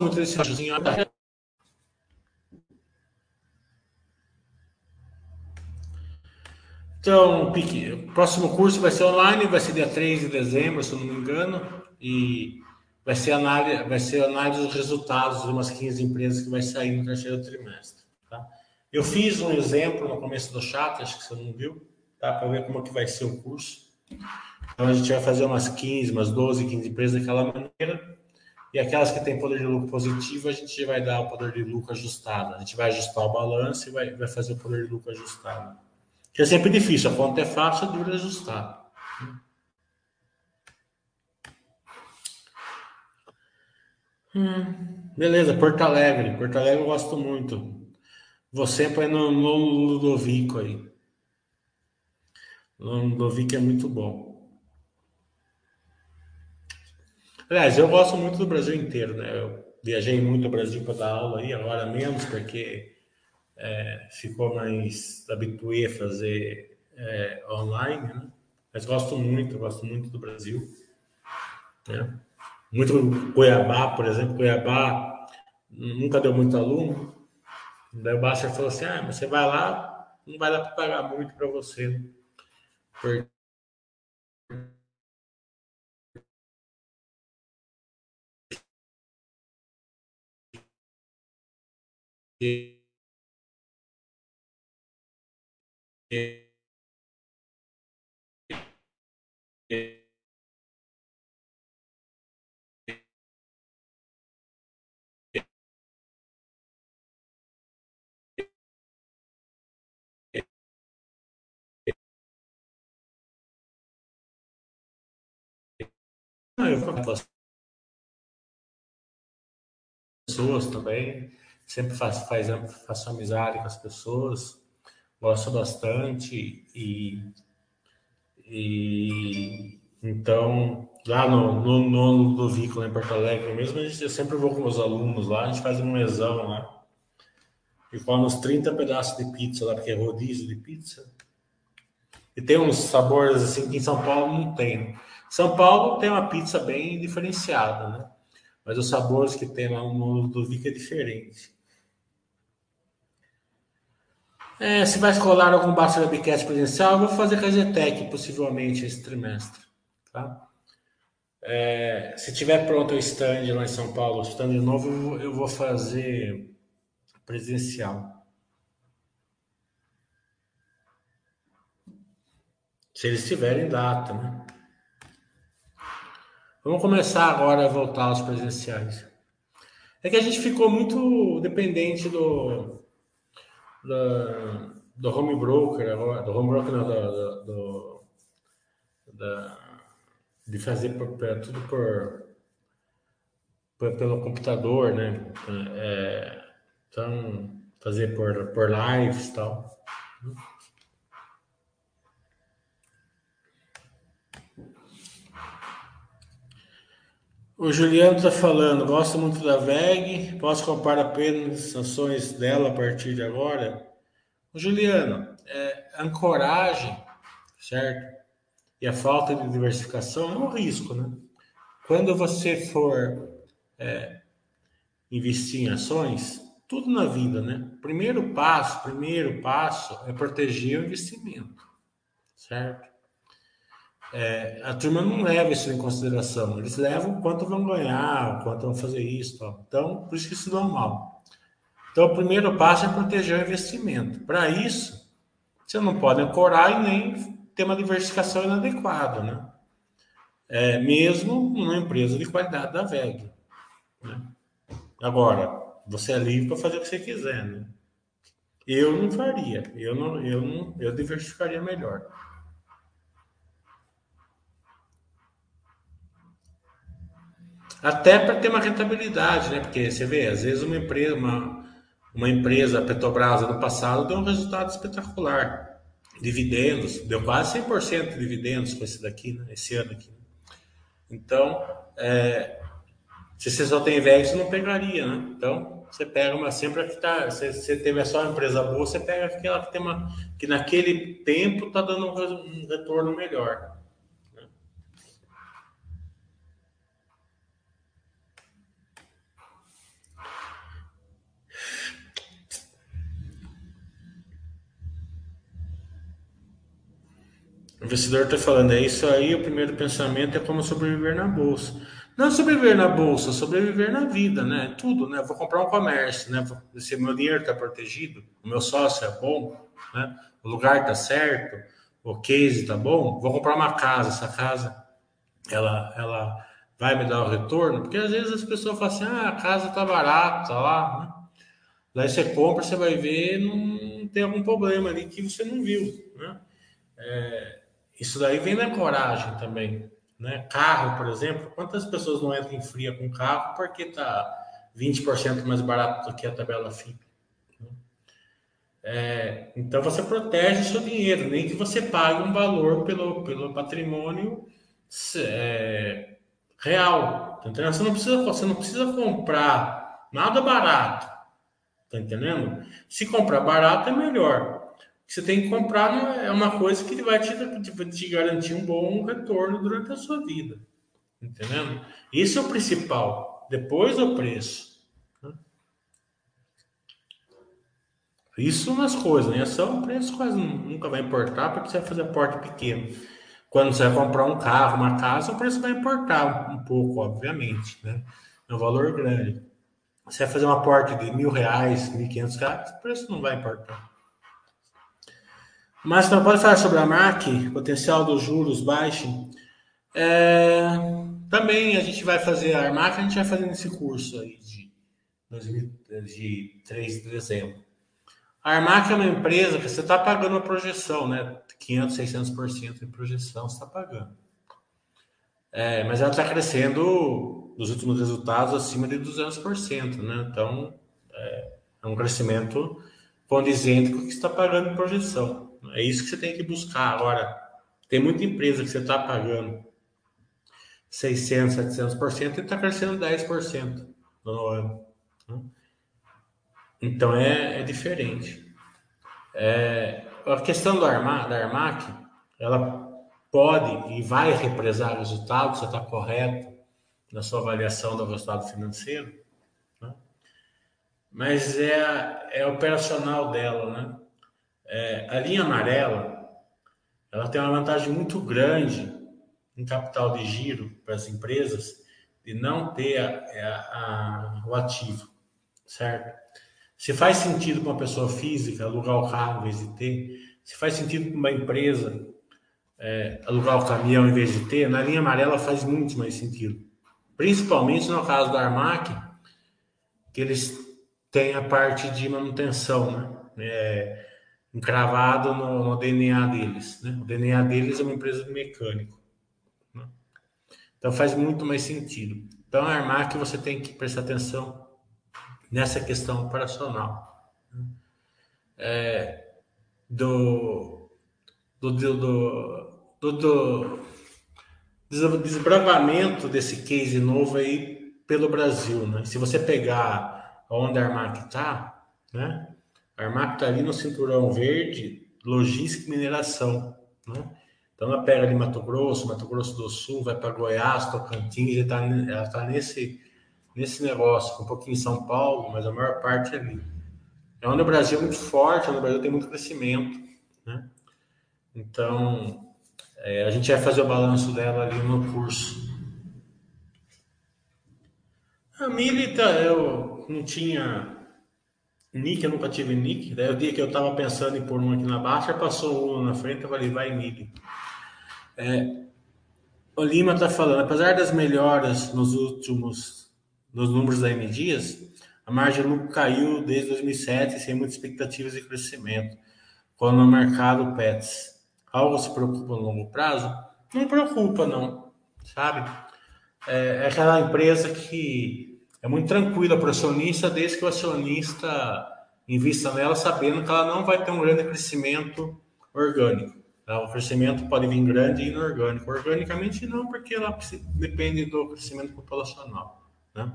Muito desse Então, Pique, o próximo curso vai ser online, vai ser dia 3 de dezembro, se eu não me engano, e vai ser análise, vai ser análise dos resultados de umas 15 empresas que vai sair no terceiro trimestre. Tá? Eu fiz um exemplo no começo do chat, acho que você não viu, tá? para ver como que vai ser o curso. Então, a gente vai fazer umas 15, umas 12, 15 empresas daquela maneira, e aquelas que têm poder de lucro positivo, a gente vai dar o poder de lucro ajustado. A gente vai ajustar o balanço e vai, vai fazer o poder de lucro ajustado. Que é sempre difícil, a conta é fácil, é dura ajustar. Hum, beleza, Porto Alegre. Porto Alegre eu gosto muito. Você põe no, no Ludovico aí. No Ludovico é muito bom. Aliás, eu gosto muito do Brasil inteiro, né? Eu viajei muito ao Brasil para dar aula aí, agora menos, porque é, ficou mais habitué a fazer é, online, né? Mas gosto muito, gosto muito do Brasil. Né? Muito Cuiabá, por exemplo, Cuiabá nunca deu muito aluno. Daí o Basta falou assim: ah, mas você vai lá, não vai dar para pagar muito para você. Porque que Ah, eu pessoas também sempre faço, faz, faço amizade com as pessoas, gosto bastante e, e então lá no, no, no do Vícola em Porto Alegre mesmo, eu sempre vou com meus alunos lá, a gente faz um mesão lá e come uns 30 pedaços de pizza lá, porque é rodízio de pizza. E tem uns sabores assim que em São Paulo não tem. São Paulo tem uma pizza bem diferenciada, né? Mas os sabores que tem lá no Ludovico é diferente. É, se vai escolar algum Basta Webcast presencial, eu vou fazer com a Zetec, possivelmente, esse trimestre. Tá? É, se tiver pronto o stand lá em São Paulo, o stand novo, eu vou fazer presencial. Se eles tiverem data, né? Vamos começar agora a voltar aos presenciais. É que a gente ficou muito dependente do, da, do home broker agora, do home broker não, do, do, da, de fazer por, tudo por, por, pelo computador, né? É, então, fazer por, por lives e tal. O Juliano está falando, gosto muito da VEG, posso comprar apenas ações dela a partir de agora? O Juliano, é, ancoragem, certo? E a falta de diversificação é um risco, né? Quando você for é, investir em ações, tudo na vida, né? Primeiro passo, primeiro passo é proteger o investimento, certo? É, a turma não leva isso em consideração. Eles levam quanto vão ganhar, quanto vão fazer isso. Tal. Então, por isso que isso dá mal. Então, o primeiro passo é proteger o investimento. Para isso, você não pode ancorar e nem ter uma diversificação inadequada, né? É, mesmo numa empresa de qualidade da VEG. Né? Agora, você é livre para fazer o que você quiser, né? Eu não faria. Eu não, eu não, eu diversificaria melhor. Até para ter uma rentabilidade, né? Porque você vê, às vezes uma empresa, uma, uma empresa, Petrobras, no passado, deu um resultado espetacular. Dividendos, deu quase 100% de dividendos com esse daqui, né? esse ano aqui. Então, é, se você só tem VEG, você não pegaria, né? Então, você pega uma sempre que tá. Se você teve só uma empresa boa, você pega aquela que tem uma. que naquele tempo está dando um retorno melhor. O investidor está falando, é isso aí, o primeiro pensamento é como sobreviver na bolsa. Não sobreviver na bolsa, sobreviver na vida, né? Tudo, né? Vou comprar um comércio, né? Se meu dinheiro está protegido, o meu sócio é bom, né? O lugar está certo, o case está bom, vou comprar uma casa, essa casa, ela, ela vai me dar o retorno, porque às vezes as pessoas falam assim, ah, a casa está barata lá, né? Daí você compra, você vai ver, não tem algum problema ali que você não viu, né? É, isso daí vem da coragem também. Né? Carro, por exemplo, quantas pessoas não entram em fria com carro porque está 20% mais barato do que a tabela FIP? Né? É, então você protege o seu dinheiro, nem que você pague um valor pelo, pelo patrimônio é, real. Tá entendendo? Você não, precisa, você não precisa comprar nada barato. Tá entendendo? Se comprar barato é melhor você tem que comprar é uma coisa que vai te, te garantir um bom retorno durante a sua vida. Entendendo? Isso é o principal. Depois o preço. Isso nas coisas, né? Ação, preço quase nunca vai importar porque você vai fazer porte pequeno. Quando você vai comprar um carro, uma casa, o preço vai importar um pouco, obviamente, né? É um valor grande. Você vai fazer um aporte de mil reais, mil e quinhentos reais, o preço não vai importar. Mas não pode falar sobre a MAC, potencial dos juros baixo. É, também a gente vai fazer a MAC, a gente vai fazer nesse curso aí de, 2000, de 3 de dezembro. A Armac é uma empresa que você está pagando a projeção, né? 500, 600% de projeção você está pagando. É, mas ela está crescendo nos últimos resultados acima de 200%, né? Então, é, é um crescimento condizente com o que está pagando em projeção. É isso que você tem que buscar. Agora, tem muita empresa que você está pagando 600, 700% e está crescendo 10% no ano. Né? Então é, é diferente. É, a questão do Arma, da Armac, ela pode e vai represar resultados, você está correto na sua avaliação do resultado financeiro, né? mas é, é operacional dela, né? É, a linha amarela ela tem uma vantagem muito grande em capital de giro para as empresas de não ter a, é, a, a, o ativo, certo? Se faz sentido para uma pessoa física alugar o carro em vez de ter, se faz sentido para uma empresa é, alugar o caminhão em vez de ter, na linha amarela faz muito mais sentido. Principalmente no caso da Armac, que eles têm a parte de manutenção, né? É, encravado no, no, DNA deles. Né? O DNA deles é uma empresa de mecânico. Né? Então faz muito mais sentido. Então, a Armac você tem que prestar atenção nessa questão operacional. Né? É, do, do, do, do, do desbravamento desse case novo aí pelo Brasil. Né? Se você pegar onde a Armac está, né? Armac está ali no cinturão verde, logística e mineração. Né? Então ela pega ali Mato Grosso, Mato Grosso do Sul, vai para Goiás, Tocantins, ela está tá nesse, nesse negócio, um pouquinho em São Paulo, mas a maior parte é ali. É onde o Brasil é muito forte, onde o Brasil tem muito crescimento, né? Então, é, a gente vai fazer o balanço dela ali no curso. A Milita, eu não tinha nick, eu nunca tive nick. Daí o dia que eu estava pensando em pôr um aqui na baixa, passou um na frente, eu falei, vai Milita. É, o Lima está falando, apesar das melhoras nos últimos, nos números da M Dias, a margem de lucro caiu desde 2007 sem muitas expectativas de crescimento, quando o mercado PETS. Algo se preocupa no longo prazo? Não preocupa, não, sabe? É, é aquela empresa que é muito tranquila para o acionista, desde que o acionista invista nela sabendo que ela não vai ter um grande crescimento orgânico. Tá? O crescimento pode vir grande e inorgânico. Organicamente não, porque ela depende do crescimento populacional. Né?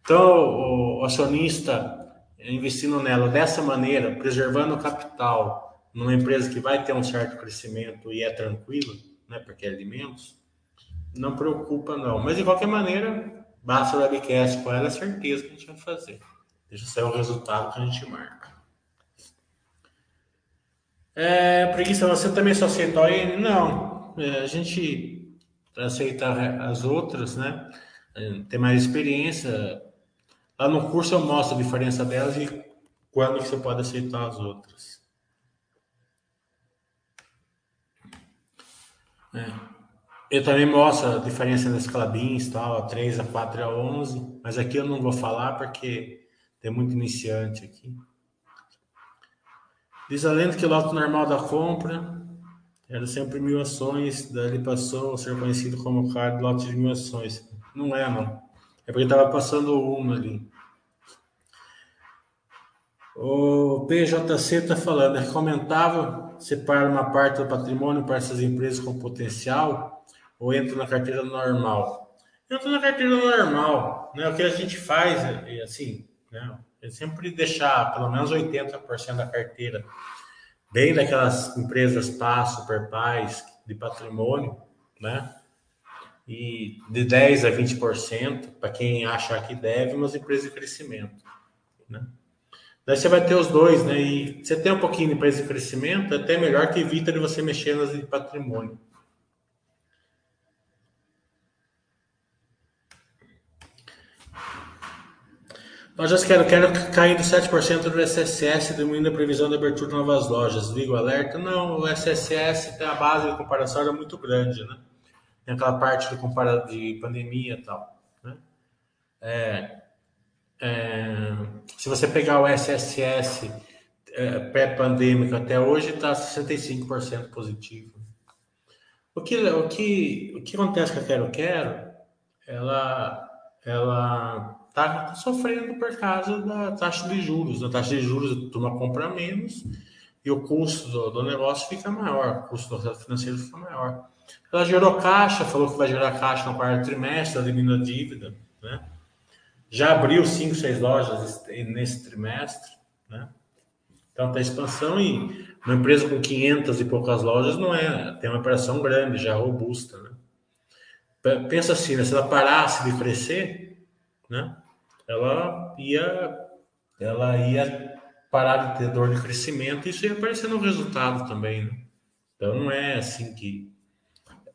Então, o acionista investindo nela dessa maneira, preservando o capital numa empresa que vai ter um certo crescimento e é tranquilo, né, porque é alimentos, não preocupa não. Mas de qualquer maneira, basta o webcast com ela, é certeza que a gente vai fazer. Deixa sair o resultado que a gente marca. É, preguiça, você também só aceitou a N? Não. É, a gente aceita as outras, né? É, tem mais experiência. Lá no curso eu mostro a diferença delas e quando você pode aceitar as outras. É. Eu também mostro a diferença das clabins, tal, a 3, a 4 e a 11, mas aqui eu não vou falar porque tem muito iniciante aqui. Diz a lenda que o lote normal da compra era sempre mil ações, daí passou a ser conhecido como card lote de mil ações. Não é, não. É porque estava passando uma ali. O PJC está falando, é recomendável separar uma parte do patrimônio para essas empresas com potencial ou entra na carteira normal? Entra na carteira normal, né? O que a gente faz é assim, né? É sempre deixar pelo menos 80% da carteira bem daquelas empresas PAS, Superpais, de patrimônio, né? E de 10% a 20% para quem achar que deve, umas empresas de crescimento, né? Daí você vai ter os dois, né? E você tem um pouquinho de empresa de crescimento, é até melhor que evita de você mexer nas de patrimônio. Lojas Quero Quero caindo 7% do SSS, diminuindo a previsão de abertura de novas lojas. Ligo alerta? Não, o SSS tem a base de comparação era muito grande, né? Tem aquela parte de, compara de pandemia e tal. Né? É, é, se você pegar o SSS é, pré-pandêmico até hoje, está 65% positivo. O que, o, que, o que acontece com a Quero Quero? Ela, ela está sofrendo por causa da taxa de juros. A taxa de juros, a compra menos e o custo do, do negócio fica maior, o custo do financeiro fica maior. Ela gerou caixa, falou que vai gerar caixa no quarto trimestre, eliminando a dívida, né? Já abriu 5, 6 lojas nesse trimestre, né? Então tem expansão e uma empresa com 500 e poucas lojas não é, tem uma operação grande, já robusta, né? Pensa assim, né? se ela parasse de crescer, né? Ela ia, ela ia parar de ter dor de crescimento e isso ia aparecer no resultado também. Né? Então não é assim que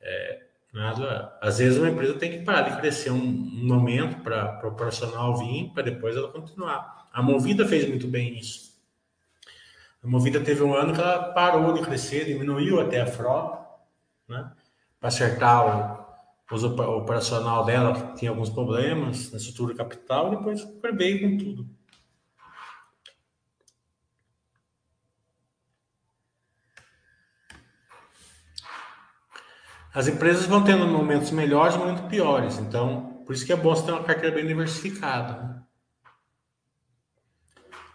é, nada. Às vezes uma empresa tem que parar de crescer um, um momento para proporcionar o vir para depois ela continuar. A Movida fez muito bem isso. A Movida teve um ano que ela parou de crescer, diminuiu até a frota, né? Para acertar o, o operacional dela tinha alguns problemas na estrutura capital e depois veio com tudo. As empresas vão tendo momentos melhores e momentos piores, então por isso que é bom você ter uma carteira bem diversificada. Né?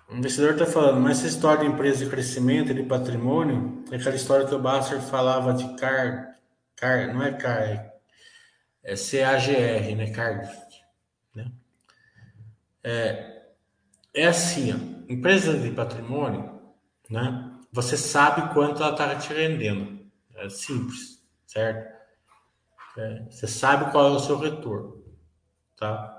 O investidor está falando, mas essa história de empresa de crescimento de patrimônio é aquela história que o Basser falava de car, car não é car, é é CAGR, né, Carlos? Né? É, é assim, ó, empresa de patrimônio, né? Você sabe quanto ela está te rendendo. É simples, certo? É, você sabe qual é o seu retorno, tá?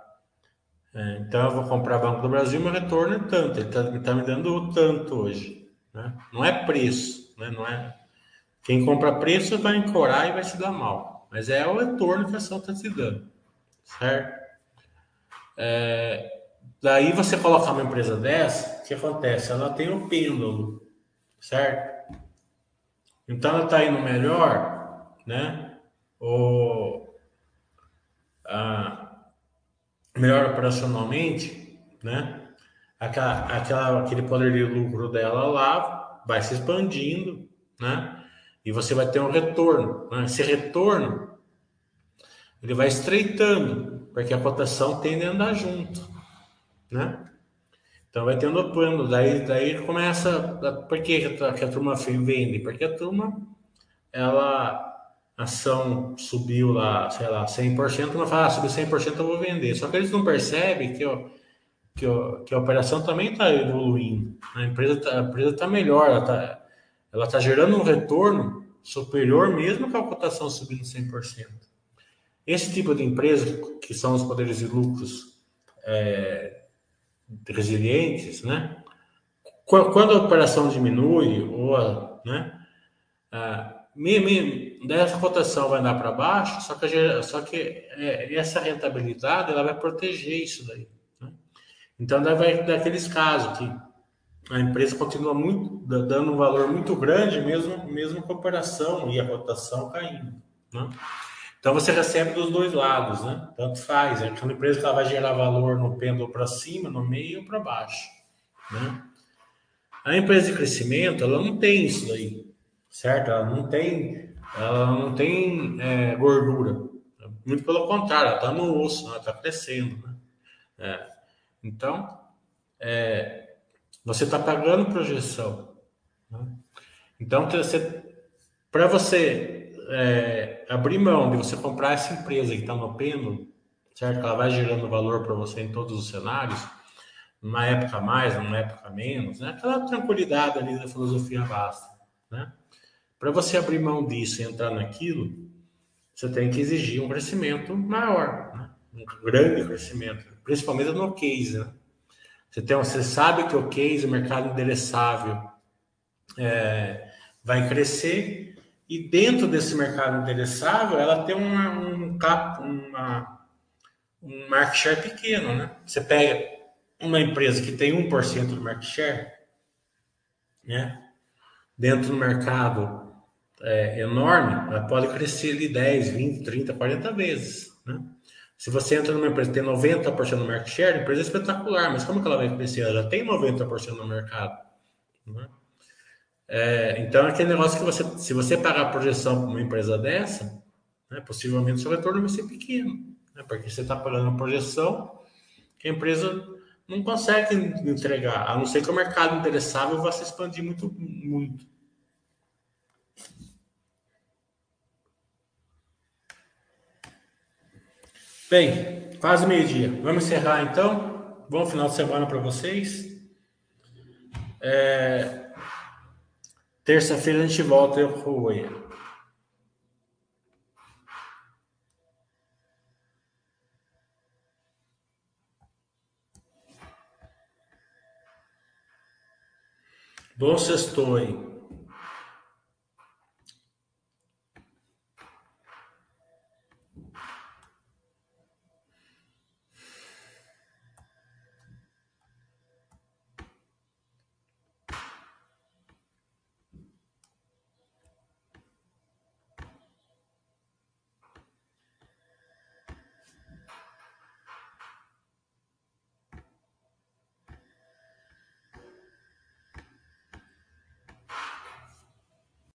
É, então eu vou comprar Banco do Brasil, meu retorno é tanto, ele está tá me dando tanto hoje. Né? Não é preço, né? não é. Quem compra preço vai encorar e vai se dar mal. Mas é o retorno que a ação está te dando. Certo? É, daí você colocar uma empresa dessa, o que acontece? Ela tem o pêndulo, certo? Então ela está indo melhor, né? Ou a, melhor operacionalmente, né? Aquela, aquela, aquele poder de lucro dela lá vai se expandindo, né? E você vai ter um retorno. Né? Esse retorno ele vai estreitando, porque a cotação tende a andar junto, né? Então vai tendo plano, daí, daí começa. Por que, que a turma vende? Porque a turma, ela, a ação subiu lá, sei lá, 100%, não fala, ah, subiu 100%, eu vou vender. Só que eles não percebem que, ó, que, ó, que a operação também está evoluindo. A empresa está tá melhor, ela está ela tá gerando um retorno superior mesmo que a cotação subindo 100%. Esse tipo de empresa, que são os poderes de lucros é, resilientes, né? Quando a operação diminui, ou a, né? A, me, dessa cotação vai andar para baixo, só que, só que é, essa rentabilidade ela vai proteger isso daí. Né? Então, vai daqueles casos que a empresa continua muito dando um valor muito grande, mesmo, mesmo com a operação e a cotação caindo. Né? Então você recebe dos dois lados, né? Tanto faz. É uma empresa que ela vai gerar valor no pêndulo para cima, no meio ou para baixo. Né? A empresa de crescimento, ela não tem isso daí, certo? Ela não tem, ela não tem é, gordura. Muito pelo contrário, ela está no osso, ela está crescendo. Né? É. Então, é, você está pagando projeção. Né? Então, para você é, abrir mão de você comprar essa empresa que está no pêndulo, certo? Ela vai gerando valor para você em todos os cenários, numa época mais, numa época menos, né? Aquela tranquilidade ali da filosofia basta, né? Para você abrir mão disso e entrar naquilo, você tem que exigir um crescimento maior, né? um grande crescimento, principalmente no case. Né? Você, tem, você sabe que o case, o mercado endereçável, é, vai crescer e dentro desse mercado endereçável, ela tem uma, um, uma, um market share pequeno, né? Você pega uma empresa que tem 1% do market share, né? Dentro do mercado é, enorme, ela pode crescer de 10, 20, 30, 40 vezes, né? Se você entra numa empresa que tem 90% do market share, a empresa é espetacular, mas como que ela vai crescer? Ela já tem 90% no mercado, né? É, então, aquele negócio que você, se você pagar a projeção para uma empresa dessa, né, possivelmente seu retorno vai ser pequeno, né, porque você está pagando uma projeção que a empresa não consegue entregar, a não ser que o mercado interessável vá se expandir muito, muito. Bem, quase meio-dia. Vamos encerrar então. Bom final de semana para vocês. É, Terça-feira a gente volta eu Rui. Bom sextou aí.